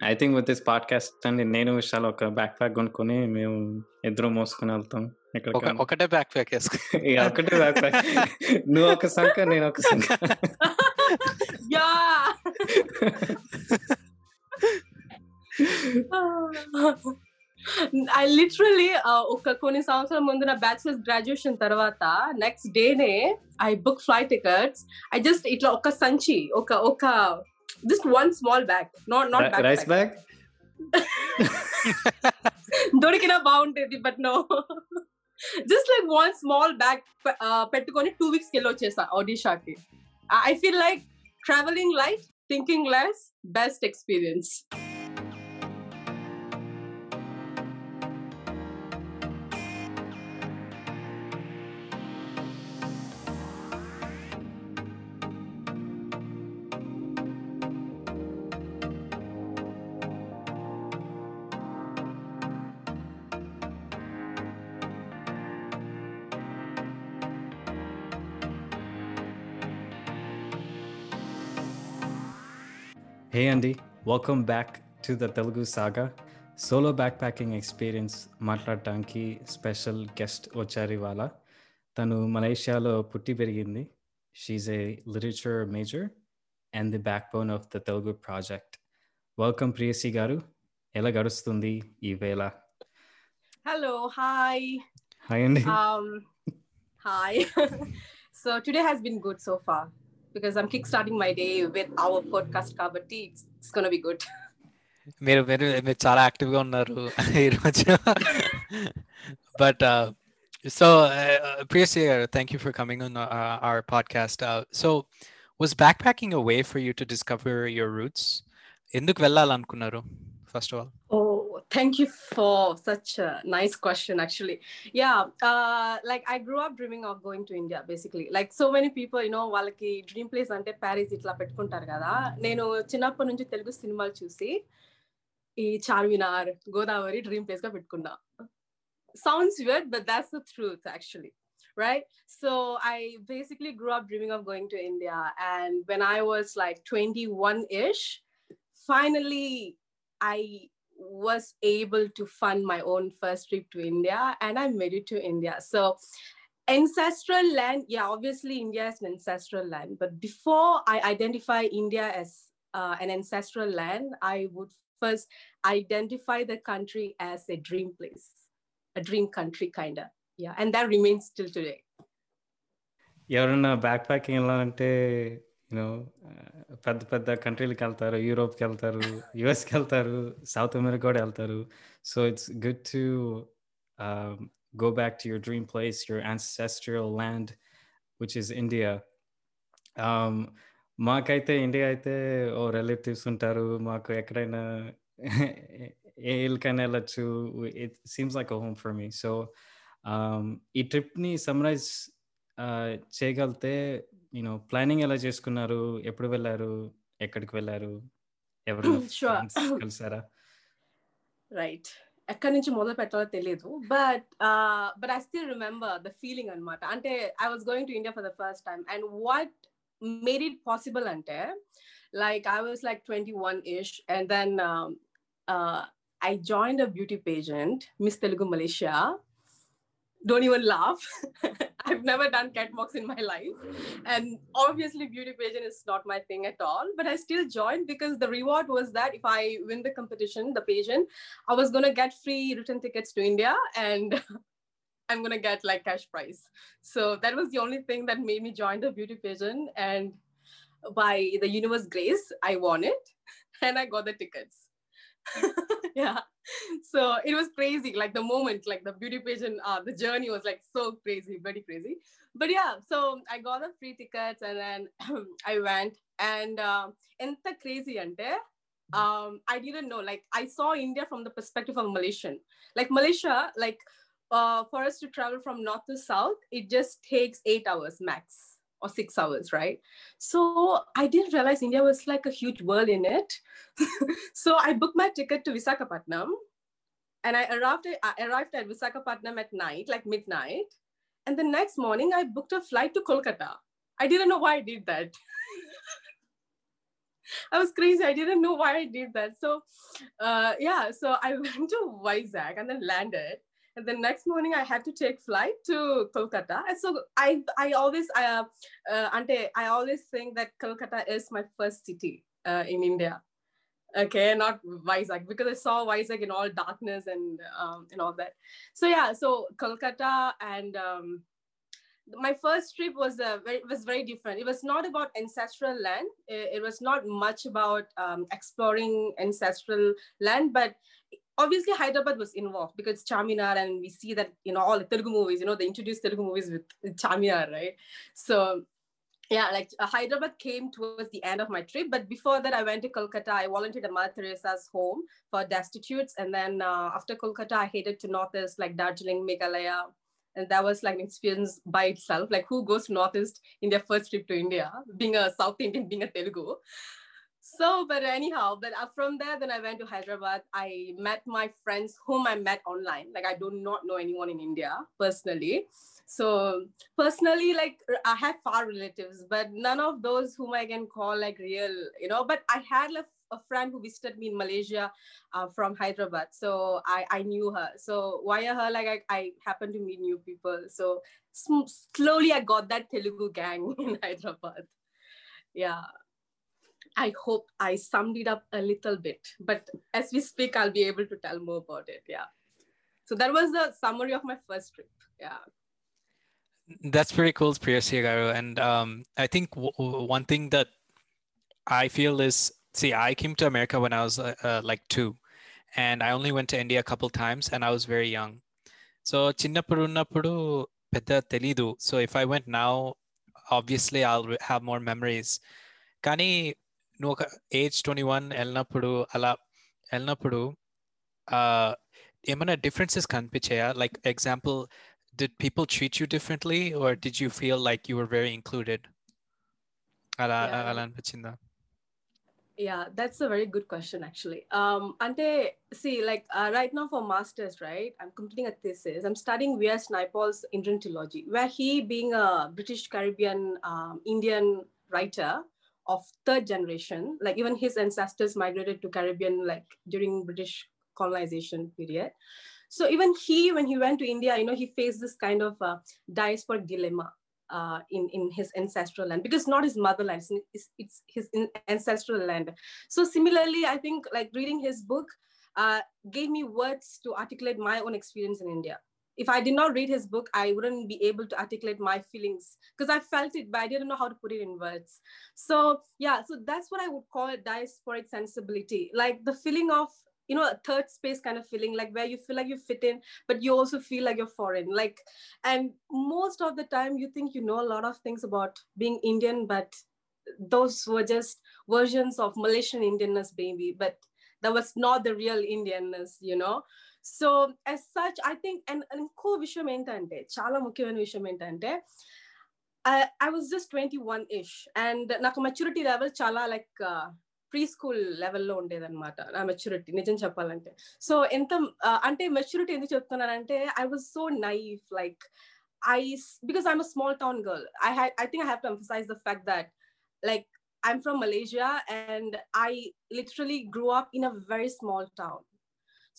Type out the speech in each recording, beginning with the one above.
I think with this podcast అండి నేను విషయాలు ఒక బ్యాక్ ప్యాక్ కొనుక్కొని మేము ఇద్దరు మోసుకొని వెళ్తాం. ఒక ఒకటే బ్యాక్ ప్యాక్ వేసుకో ఒకటే బ్యాక్ ప్యాక్ నువ్వు ఒక సంఖ నేను ఒక సంఖ. యా. ఐ లిటరలీ ఒక కొన్ని సంవత్సరాల ముందు నా బ్యాచిలర్స్ గ్రాడ్యుయేషన్ తర్వాత నెక్స్ట్ డేనే I book flight tickets I just ఇట్లా ఒక సంచి ఒక ఒక just one small bag not not rice bag దొరికినా బాగుంటేది but no just like one small bag పెట్టుకొని టూ వీక్స్ కి వచ్చేసా ఒడిషాకి I feel like travelling light thinking less best experience hey అండి welcome back to the Telugu saga solo backpacking experience మాట్లాడటానికి special guest వచ్చారు ఇవాళ. తను మలేషియాలో పుట్టి పెరిగింది. She's a literature major and the backbone of the Telugu project welcome Priyasi garu. ఎలా గడుస్తుంది ఈ వేళ? హలో హాయ్ హాయ్ అండి um hi. So today has been good so far. because i'm kickstarting my day with our podcast kabati it's, it's gonna be good మీరు మీరు మీరు చాలా active గా ఉన్నారు ఈరోజు బట్ సో ప్రియసి గారు thank you for coming on our podcast so was backpacking a way for you to discover your roots ఎందుకు వెళ్ళాలనుకున్నారు first of all oh thank you for such a nice question actually yeah uh, like i grew up dreaming of going to india basically like so many people you know వాళ్ళకి dream place అంటే Paris ఇట్లా పెట్టుకుంటారు కదా నేను చిన్నప్పటి నుంచి తెలుగు సినిమాలు చూసి ఈ చార్మినార్ గోదావరి డ్రీమ్ ప్లేస్ గా పెట్టుకున్నా sounds weird but that's the truth actually right so i basically grew up dreaming of going to india and when i was like 21ish finally i was able to fund my own first trip to India and I made it to India. So, ancestral land, yeah, obviously India is an ancestral land, but before I identify India as uh, an ancestral land, I would first identify the country as a dream place, a dream country, kind of. Yeah, and that remains till today. ఎవరన్నా back packing వెళ్ళాలంటే you know పెద్ద పెద్ద కంట్రీలకు వెళ్తారు యూరోప్కి వెళ్తారు యుఎస్కి వెళ్తారు south America కూడా వెళ్తారు so it's good to go back to your dream place your ancestral land which is India మాకైతే ఇండియా అయితే ఓ రిలేటివ్స్ ఉంటారు మాకు ఎక్కడైనా ఏ ఇల్కైనా వెళ్ళచ్చు it seems like a home for me so ఈ ట్రిప్ని సమ్మరైజ్ చేయగలితే యూనో ప్లానింగ్ ఎలా చేసుకున్నారు? ఎప్పుడు వెళ్ళారు? ఎక్కడికి వెళ్ళారు? ఎవరు. కలిసారా? రైట్ ఎక్కడి నుంచి మొదలు పెట్టాలో తెలియదు but but I still remember the feeling అనమాట అంటే I was going to India for the first time and what made it possible అంటే like I was like twenty one ish and then I join a beauty pageant miss Telugu Malaysia don't even laugh. I've never done catwalks in my life. And obviously, beauty pageant is not my thing at all. But I still joined because the reward was that if I win the competition, the pageant, I was going to get free return tickets to India and I'm going to get like cash prize. So that was the only thing that made me join the beauty pageant. And by the universe grace, I won it and I got the tickets. yeah. So it was crazy like the moment like the beauty pageant uh, the journey was like so crazy very crazy. But yeah so i got the free tickets and then i went and uh, enta crazy ante um i didn't know like i saw india from the perspective of malaysian. Like malaysia like uh, for us to travel from north to south it just takes eight hours max or six hours, right? So I didn't realize India was like a huge world in it. so I booked my ticket to Visakhapatnam and I arrived, I arrived at Visakhapatnam at night, like midnight. And the next morning, I booked a flight to Kolkata. I didn't know why I did that. I was crazy. I didn't know why I did that. So, uh, yeah, so I went to Vizag and then landed. The next morning, I had to take flight to Kolkata. So I, I always, uh, uh, ante, I always think that Kolkata is my first city uh, in India. Okay, not Vizag because I saw Vizag in all darkness and um, and all that. So yeah, so Kolkata and um, my first trip was uh, very, was very different. It was not about ancestral land. It, it was not much about um, exploring ancestral land, but obviously Hyderabad was involved because Charminar, and we see that you know all the Telugu movies. You know, they introduced Telugu movies with, Charminar, right? So yeah, like uh, Hyderabad came towards the end of my trip, but before that, I went to Kolkata. I volunteered at Mother Teresa's home for destitutes, and then uh, after Kolkata, I headed to northeast like Darjeeling, Meghalaya, and that was like an experience by itself. Like who goes to northeast in their first trip to India, being a South Indian, being a Telugu. So, but anyhow, but uh, from there, then I went to Hyderabad. I met my friends whom I met online. Like I do not know anyone in India personally. So personally, like I have far relatives, but none of those whom I can call like real, you know. But I had a, a friend who visited me in Malaysia uh, from Hyderabad, so I, I knew her. So via her, like I, I happened to meet new people. So sm- slowly, I got that Telugu gang in Hyderabad. Yeah. I hope I summed it up a little bit, but as we speak, I'll be able to tell more about it. Yeah. So that was the summary of my first trip. Yeah. That's pretty cool, Priya Sigaru. And um, I think w- one thing that I feel is see, I came to America when I was uh, uh, like two, and I only went to India a couple times, and I was very young. So, chinnappudu unnappudu pedda telidu. So, if I went now, obviously I'll have more memories. Kani నువ్వు ఒక age twenty one వెళ్ళినప్పుడు అలా వెళ్ళినప్పుడు ఏమైనా differences కనిపించాయా like example did people treat you differently or did you feel like you were very included అలా Yeah. అలా అనిపించిందా Yeah, that's a very good question, actually. Um, ante, see, like uh, right now for masters, right? I'm completing a thesis. I'm studying V.S. Naipaul's Indian trilogy, where he, being a British Caribbean um, Indian writer of third generation, like even his ancestors migrated to Caribbean, like during British colonization period. So even he, when he went to India, you know, he faced this kind of uh, diasporic dilemma uh, in in his ancestral land because not his motherland, it's, it's, his ancestral land. So similarly, I think like reading his book uh, gave me words to articulate my own experience in India. If I did not read his book, I wouldn't be able to articulate my feelings because I felt it, but I didn't know how to put it in words. So yeah, so that's what I would call diasporic sensibility, like the feeling of you know a third space kind of feeling, like where you feel like you fit in, but you also feel like you're foreign. Like, and most of the time you think you know a lot of things about being Indian, but those were just versions of Malaysian Indianness, baby. But that was not the real Indianness, you know. So as such I think and ఇంకో విషయం ఏంటంటే చాలా ముఖ్యమైన విషయం ఏంటంటే I was just twenty one ish and నాకు maturity level చాలా like preschool లెవెల్లో ఉండేదన్నమాట నా మెచ్యూరిటీ నిజం చెప్పాలంటే సో ఎంత uh, అంటే మెచ్యూరిటీ ఎందుకు చెప్తున్నానంటే I was so naive like I because I'm a small town girl I had I think I have to emphasize the fact that like I'm from Malaysia and I literally grew up in a very small town.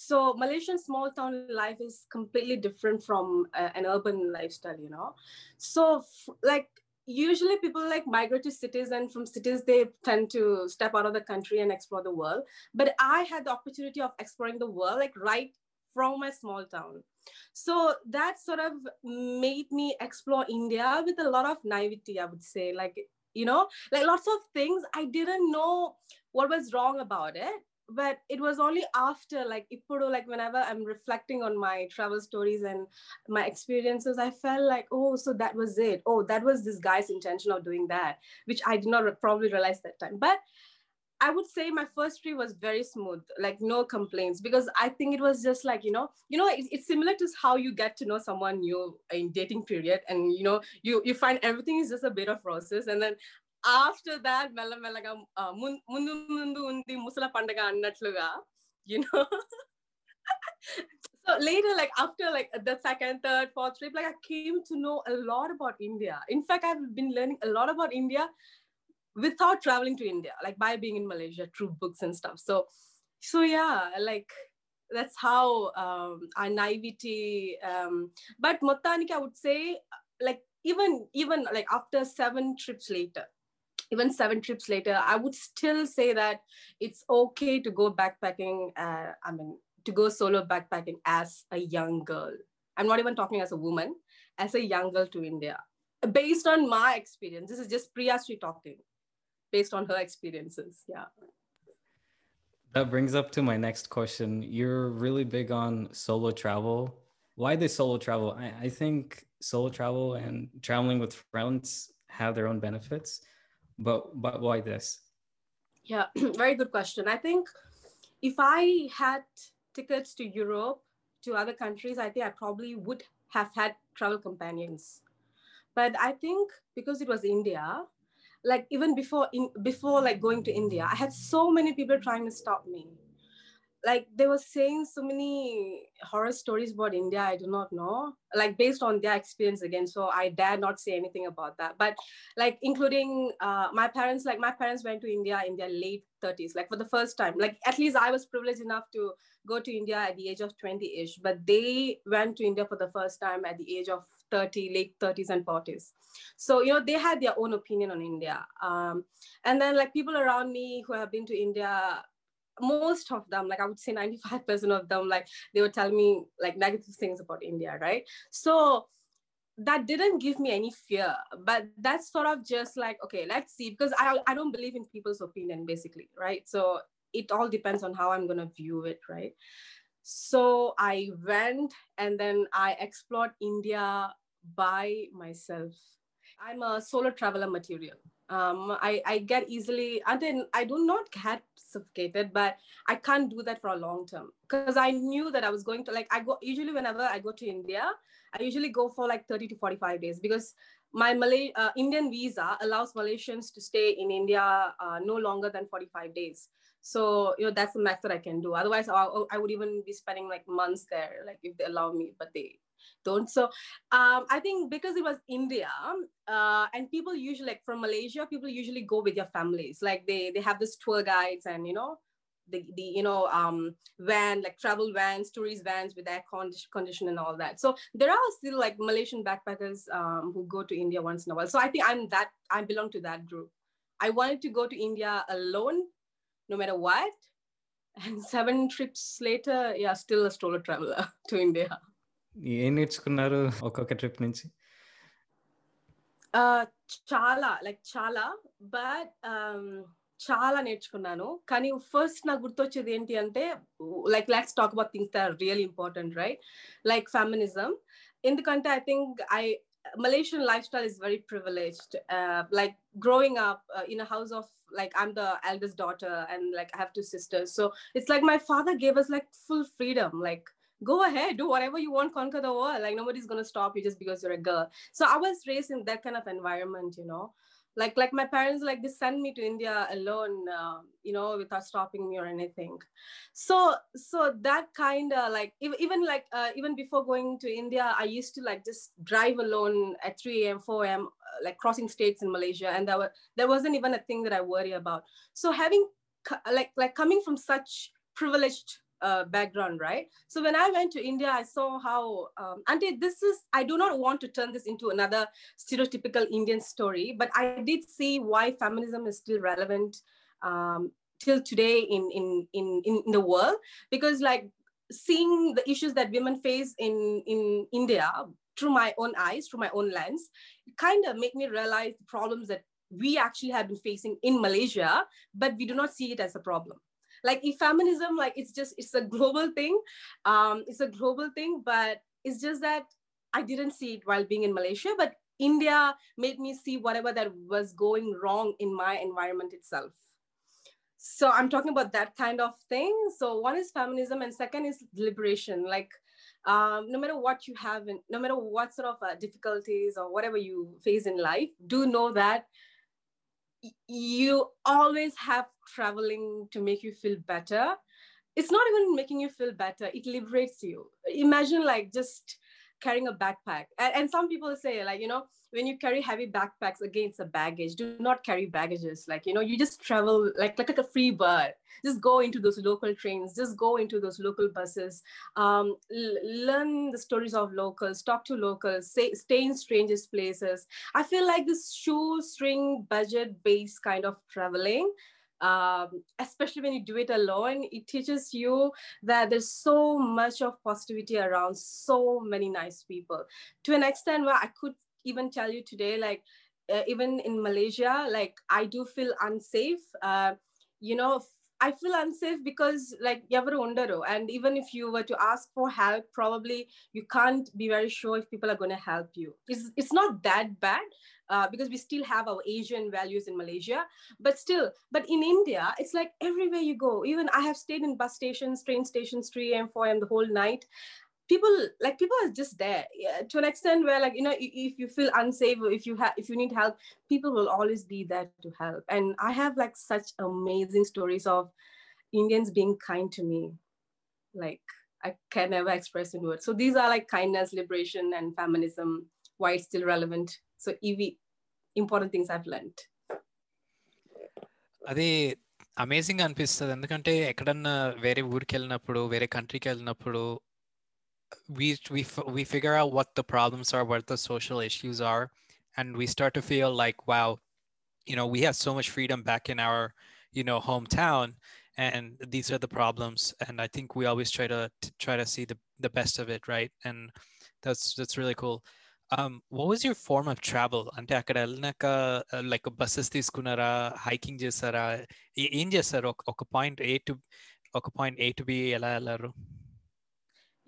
So Malaysian small town life is completely different from uh, an urban lifestyle, you know. So like usually people like migrate to cities and from cities they tend to step out of the country and explore the world. But I had the opportunity of exploring the world like right from my small town. So that sort of made me explore India with a lot of naivety, I would say. Like you know like lots of things i didn't know what was wrong about it but it was only after like ipudu like whenever i'm reflecting on my travel stories and my experiences i felt like oh so that was it. Oh that was this guy's intention of doing that which i did not probably realize that time. But I would say my first trip was very smooth, like no complaints, because I think it was just like you know, you know, it's, it's similar to how you get to know someone new in dating period, and you know, you you find everything is just a bit of process, and then after that, మెల్ల మెల్లగా ముందు ముందు ఉంది ముసల పండగ అన్నట్లుగా you know. so later, like after like the second, third, fourth trip, like I came to know a lot about India. In fact, I've been learning a lot about India without traveling to India, like by being in Malaysia through books and stuff. So, so yeah, like that's how um, our naivety. Um, but Motanika, I would say, like even even like after seven trips later, even seven trips later, I would still say that it's okay to go backpacking. Uh, I mean, to go solo backpacking as a young girl. I'm not even talking as a woman, as a young girl to India. Based on my experience, this is just Priyasri talking, based on her experiences. Yeah. That brings up to my next question. You're really big on solo travel. Why the solo travel? I, I think solo travel and traveling with friends have their own benefits, but but why this? Yeah, very good question. I think if I had tickets to Europe, to other countries, I think I probably would have had travel companions. But I think because it was India, like even before in before like going to India, I had so many people trying to stop me. Like they were saying so many horror stories about India, I do not know, like based on their experience again. So I dare not say anything about that. But like including uh, my parents, like my parents went to India in their late 30s, like for the first time. Like at least I was privileged enough to go to India at the age of 20-ish, but they went to India for the first time at the age of 30, late 30s and 40s. So, you know, they had their own opinion on India. Um, and then like people around me who have been to India, most of them, like I would say 95% of them, like they would tell me like negative things about India, right? So that didn't give me any fear, but that's sort of just like, okay, let's see, because I, I don't believe in people's opinion basically, right? So it all depends on how I'm going to view it, right? So I went and then I explored India by myself. I'm a solo traveler material. Um, I, I get easily, and then I do not get suffocated, but I can't do that for a long term because I knew that I was going to like, I go usually whenever I go to India, I usually go for like 30 to 45 days because my Malay uh, Indian visa allows Malaysians to stay in India uh, no longer than 45 days. So you know that's the max that I can do. Otherwise, I, I would even be spending like months there, like if they allow me, but they don't. So um, I think because it was India, uh, and people usually like from Malaysia, people usually go with their families. Like they they have this tour guides and you know the, the you know um van like travel vans tourist vans with air condition and all that. So there are still like malaysian backpackers um, who go to india once in a while. So i think i'm that i belong to that group. I wanted to go to india alone no matter what. And seven trips later yeah still a stroller traveler to india ఏం నేర్చుకున్నారు ఒక్కొక్క trip నుంచి? చాలా like చాలా but చాలా నేర్చుకున్నాను. కానీ first నాకు గుర్తొచ్చేది ఏంటి అంటే like let's talk about things there real important right like feminism ఎందుకంటే I think I Malaysian lifestyle is very privileged like growing up in a house of like I'm the eldest daughter and like I have two sisters so it's like my father gave us like full freedom like go ahead, do whatever you want, conquer the world. Like nobody's gonna stop you just because you're a girl. So I was raised in that kind of environment, you know like like my parents like they send me to india alone uh, you know without stopping me or anything so so that kind of like even like uh, even before going to india i used to like just drive alone at 3 a.m 4 a.m uh, like crossing states in malaysia and there were there wasn't even a thing that i worry about so having like like coming from such privileged uh, background, right? So when I went to India, I saw how, um, and this is, I do not want to turn this into another stereotypical Indian story, but I did see why feminism is still relevant um, till today in, in, in, in the world, because like seeing the issues that women face in, in India through my own eyes, through my own lens, it kind of made me realize the problems that we actually have been facing in Malaysia, but we do not see it as a problem like if feminism like it's just it's a global thing um it's a global thing but it's just that i didn't see it while being in malaysia but india made me see whatever that was going wrong in my environment itself. So i'm talking about that kind of thing. So one is feminism and second is liberation. Like um, no matter what you have and no matter what sort of uh, difficulties or whatever you face in life do know that you always have traveling to make you feel better. It's not even making you feel better. It liberates you. Imagine like just carrying a backpack. And, and some people say, like, you know, when you carry heavy backpacks against a baggage, do not carry baggages. Like, you know, you just travel like, like, like a free bird. Just go into those local trains, just go into those local buses, um, l- learn the stories of locals, talk to locals, say, stay in strangest places. I feel like this shoestring budget based kind of traveling um, especially when you do it alone, it teaches you that there's so much of positivity around so many nice people to an extent where I could even tell you today, like, uh, even in Malaysia, like, I do feel unsafe. Uh, you know, I feel unsafe because like you yavaru undaro, and even if you were to ask for help, probably you can't be very sure if people are going to help you. It's it's not that bad uh, because we still have our Asian values in Malaysia, but still, but in India, it's like everywhere you go. Even I have stayed in bus stations, train stations, 3 a.m., 4 a.m. the whole night, people like people are just there yeah, to an extent where like you know i- if you feel unsafe or if you have if you need help people will always be there to help and i have like such amazing stories of indians being kind to me like i can never express in words so these are like kindness liberation and feminism why it's still relevant so ev important things i've learned అది amazing అనిపిస్తుంది ఎందుకంటే ఎక్కడన్నా వేరే ఊరికి వెళ్ళినప్పుడు వేరే కంట్రీకి వెళ్ళినప్పుడు we we f- we figure out what the problems are what the social issues are and we start to feel like wow you know we have so much freedom back in our you know hometown and these are the problems and i think we always try to t- try to see the, the best of it right and that's that's really cool um what was your form of travel అంటే అక్కడ వెళ్ళినాక like buses తీసుకున్నారా hiking చేస్తారా ఏ- ఏం చేస్తారు ఒక ఒక point A to ఒక పాయింట్ ఏ టు బి ఎలా వెళ్ళారు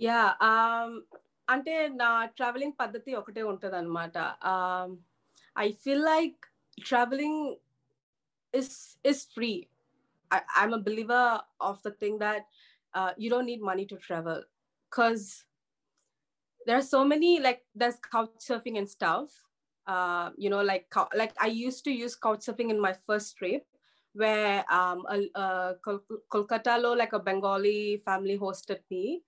యా అంటే నా ట్రావెలింగ్ పద్ధతి ఒకటే ఉంటుంది అనమాట I feel like travelling is is free I'm a believer of the thing that you don't need money to travel because there are so many like there's couch surfing and stuff uh, you know like cou- like i used to use couch surfing in my first trip where um a, uh, Kol- kolkata lo like a bengali family hosted me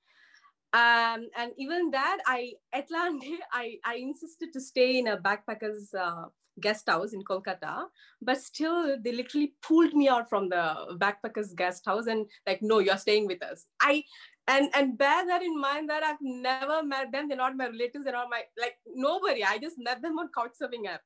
um, and even that, I Atlanta, I I insisted to stay in a backpackers uh, guest house in Kolkata, but still they literally pulled me out from the backpackers guest house and like, no, you're staying with us. I and and bear that in mind that I've never met them. They're not my relatives. They're not my like nobody. I just met them on Couchsurfing app,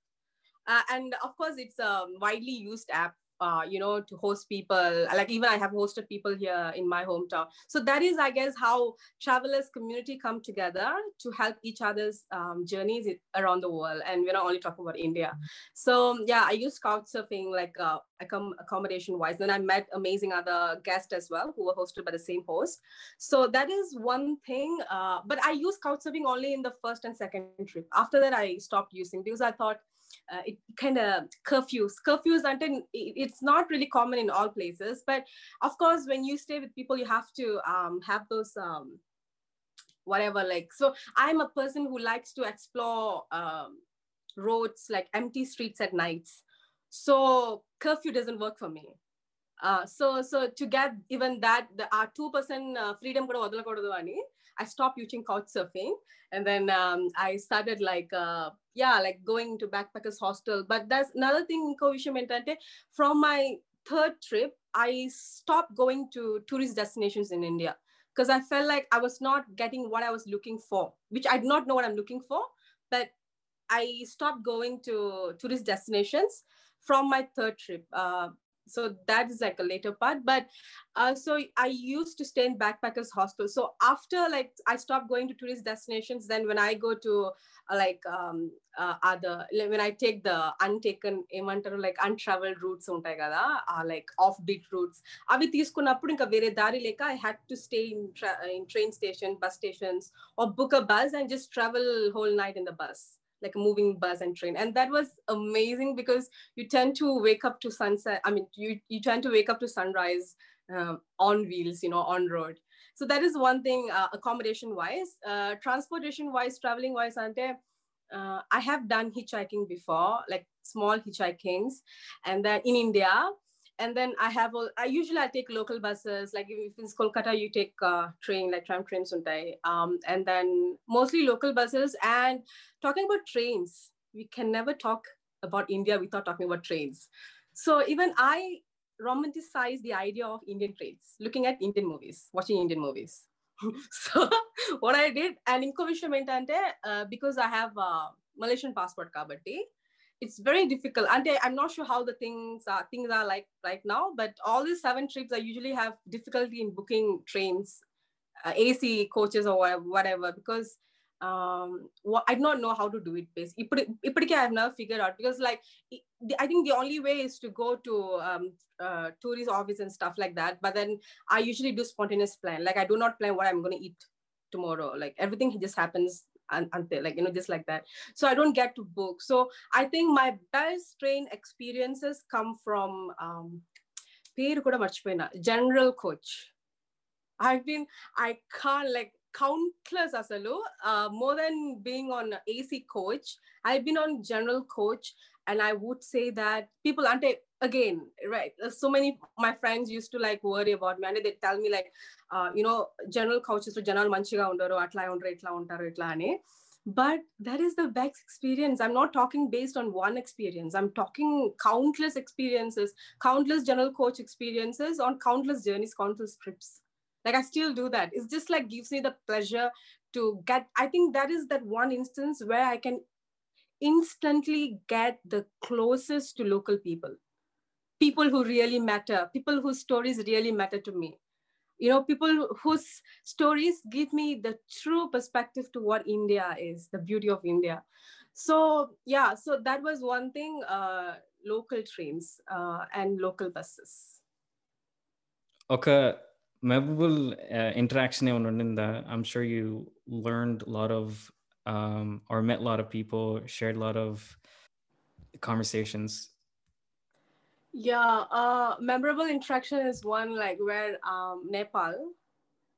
uh, and of course it's a widely used app uh, you know, to host people. Like even I have hosted people here in my hometown. So that is, I guess, how travelers community come together to help each other's um, journeys around the world. And we're not only talking about India. So yeah, I use Couchsurfing like uh, accom- accommodation wise. Then I met amazing other guests as well who were hosted by the same host. So that is one thing. Uh, but I use Couchsurfing only in the first and second trip. After that, I stopped using because I thought uh, it kind of curfews curfews until it's not really common in all places but of course when you stay with people you have to um, have those um, whatever like so i'm a person who likes to explore um, roads like empty streets at nights so curfew doesn't work for me. Uh, so so to get even that the our two percent uh, freedom I stopped using couch surfing. And then um, I started like uh, yeah like going to backpackers hostel. But that's another thing from my third trip I stopped going to tourist destinations in India. Because I felt like I was not getting what I was looking for which I did not know what I'm looking for but I stopped going to tourist destinations from my third trip uh, so that is like a later part but uh, so i used to stay in backpackers hostel so after like i stopped going to tourist destinations then when i go to uh, like um uh, other like, when i take the untaken ఏమంటారు like untraveled routes ఉంటాయి కదా uh, like off beat routes అవి తీసుకున్నప్పుడు ఇంకా వేరే దారి లేక i had to stay in, tra- in train station bus stations or book a bus and just travel whole night in the bus like a moving bus and train. And that was amazing because you tend to wake up to sunset i mean you you tend to wake up to sunrise um, on wheels you know on road. So that is one thing uh, accommodation wise uh, transportation wise traveling wise ante uh, i have done hitchhiking before like small hitchhikings. And then in india and then I have all, I usually I take local buses. Like if it's Kolkata, you take uh, train, like tram trains on Um, and then mostly local buses. And talking about trains, we can never talk about India without talking about trains. So even I romanticize the idea of Indian trains, looking at Indian movies, watching Indian movies. so what I did, and inko vishayam entante, uh, because I have a Malaysian passport kabatti, it's very difficult. And I'm not sure how the things are things are like right now, but all these seven trips I usually have difficulty in booking trains, uh, AC coaches or whatever, because um i do not know how to do it basically i have never figured out because like i think the only way is to go to um uh, tourist office and stuff like that but then i usually do spontaneous plan like i do not plan what i'm going to eat tomorrow like everything just happens until like you know just like that. So i don't get to book. So i think my best train experiences come from um general coach. I've been i can't like countless asalu. Uh, more than being on ac coach i've been on general coach and i would say that people ante again right so many my friends used to like worry about me. And they tell me like uh, you know general coaches to general manchiga undaru atla undaru itla untaru itla ani. But that is the best experience. I'm not talking based on one experience. I'm talking countless experiences countless general coach experiences on countless journeys countless trips like i still do that. It's just like gives me the pleasure to get i think that is that one instance where i can instantly get the closest to local people. People who really matter. People whose stories really matter to me. You know people whose stories give me the true perspective to what india is the beauty of india. So yeah so that was one thing uh, local trains uh, and local buses. Okay memorable uh, interaction i'm sure you learned a lot of um, or met a lot of people shared a lot of conversations yeah, uh, memorable interaction is one like where um, Nepal.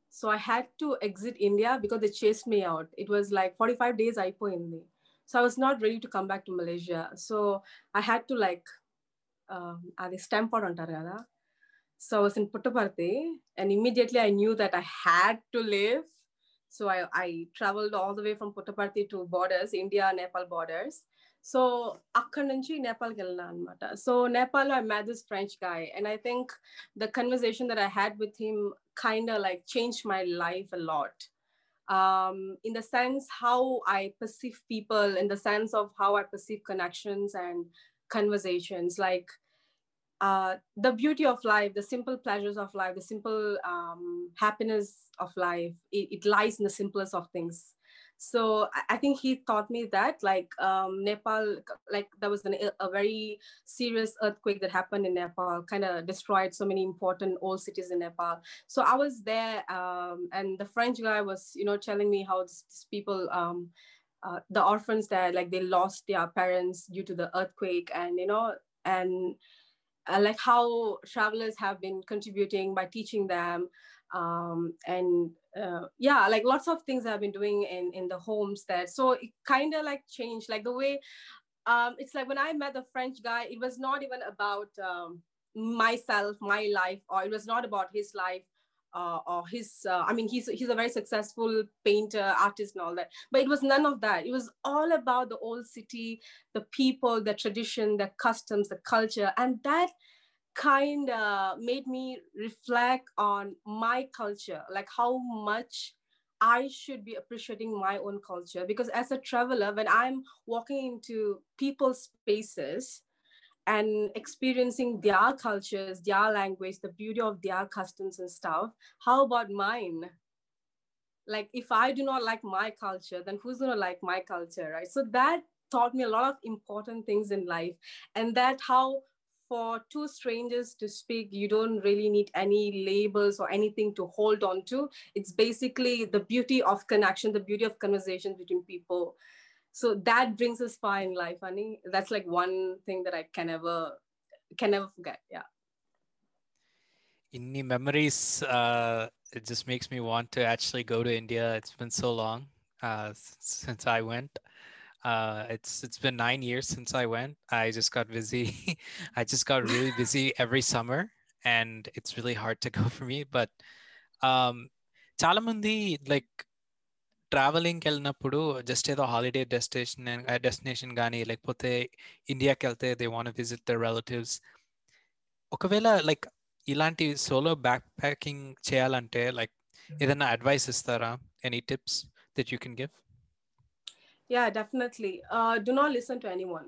So I had to exit India because they chased me out. It was like 45 days I put in there. So I was not ready to come back to Malaysia. So I had to like, um, they stamp out on Tarada. So I was in Puttaparthi and immediately I knew that I had to leave. So I, I traveled all the way from Puttaparthi to borders, India, Nepal borders. So అక్కడ నుంచి నేపాల్కి వెళ్ళినా అనమాట so Nepal I mat this French guy and I think the conversation that I had with him kind like change my life a lot um, in the sense how I perceive people, in the sense of how I perceive connections and conversations, like uh, the beauty of life, the simple pleasures of life, the simple um, happiness of life, it, it, lies in the simplest of things. So I, think he taught me that like um, nepal like there was an, a very serious earthquake that happened in nepal kind of destroyed so many important old cities in nepal. So i was there um, and the french guy was you know telling me how these people um, uh, the orphans there like they lost their parents due to the earthquake and you know and uh, like how travelers have been contributing by teaching them um, and uh, yeah like lots of things i've been doing in in the homes there. So it kind of like changed like the way um, it's like when i met the french guy it was not even about um, myself my life or it was not about his life uh, or his uh, i mean he's he's a very successful painter artist and all that. But it was none of that. It was all about the old city the people the tradition the customs the culture. And that kind of made me reflect on my culture, like how much I should be appreciating my own culture. Because as a traveler, when I'm walking into people's spaces and experiencing their cultures, their language, the beauty of their customs and stuff, how about mine? Like, if I do not like my culture, then who's gonna like my culture, right? So that taught me a lot of important things in life, and that how for two strangers to speak, you don't really need any labels or anything to hold on to. It's basically the beauty of connection, the beauty of conversation between people so that brings us far in life honey. That's like one thing that i can never can never forget yeah. Inni memories uh, it just makes me want to actually go to india. It's been so long uh, since i went. Uh, it's it's been nine years since i went. I just got busy. I just got really busy every summer and it's really hard to go for me but um talamundi like ట్రావెలింగ్కి వెళ్ళినప్పుడు just ఏదో holiday destination destination కానీ లేకపోతే ఇండియాకి వెళ్తే they want visit the relatives ఒకవేళ like ఇలాంటి solo back packing చేయాలంటే లైక్ ఏదైనా అడ్వైస్ ఇస్తారా any tips that you can give Yeah, definitely. Uh, do not listen to anyone.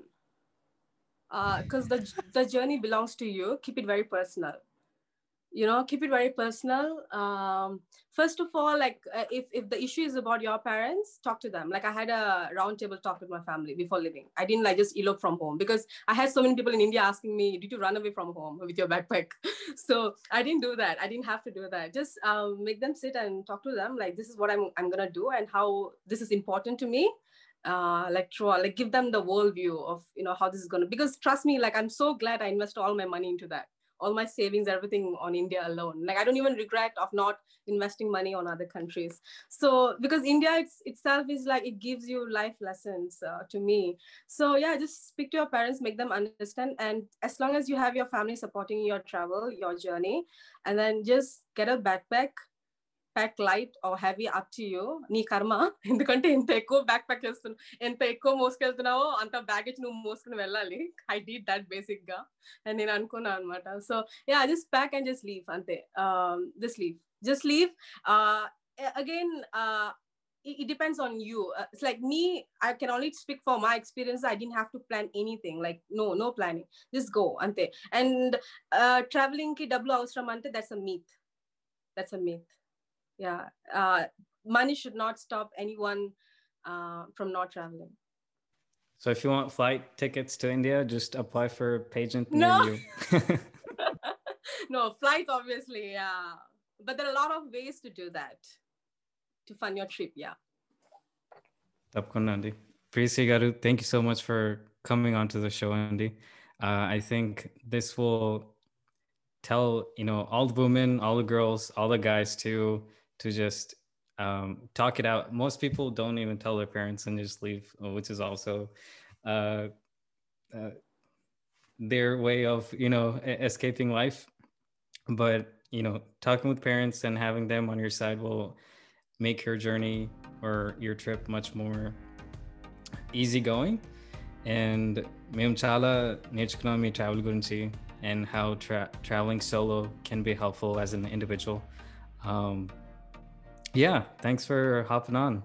Because the the journey belongs to you. Keep it very personal. You know, keep it very personal. Um, first of all, like uh, if if the issue is about your parents, talk to them. Like I had a roundtable talk with my family before leaving. I didn't like just elope from home because I had so many people in India asking me, "Did you run away from home with your backpack?" so I didn't do that. I didn't have to do that. Just um, make them sit and talk to them. Like this is what I'm I'm gonna do and how this is important to me uh like try like give them the worldview of you know how this is gonna because trust me like i'm so glad i invested all my money into that all my savings everything on india alone. Like i don't even regret of not investing money on other countries. So because india it's, itself is like it gives you life lessons uh, to me. So yeah just speak to your parents make them understand and as long as you have your family supporting your travel your journey and then just get a backpack pack light or heavy up to you నీ కర్మ ఎందుకంటే ఎంత ఎక్కువ back pack చేస్తున్నావు ఎంత ఎక్కువ మోసుకెళ్తున్నావో అంత baggage నువ్వు మోసుకుని వెళ్ళాలి ఐ డీడ్ దట్ బేసిక్గా అని నేను అనుకున్నాను అనమాట so yeah just pack and just leave అంతే just leave just leave again it, depends on you. Uh, it's like me, I can only speak for my experience. I didn't have to plan anything. Like, no, no planning. Just go. Ante. And uh, traveling ki double avasram ante, that's a myth. That's a myth. yeah. Uh, money should not stop anyone uh, from not traveling. So if you want flight tickets to india just apply for pageant no. no flights obviously yeah. But there are a lot of ways to do that to fund your trip yeah. Thank you so much for coming on to the show, Andy. Uh, I think this will tell you know all the women all the girls all the guys too to just um, talk it out most people don't even tell their parents and just leave which is also uh, uh, their way of you know e- escaping life but you know talking with parents and having them on your side will make your journey or your trip much more easygoing and మేము చాలా నేర్చుకున్నాం మీ travel గురించి and how tra- traveling solo can be helpful as an individual um, yeah thanks for hopping on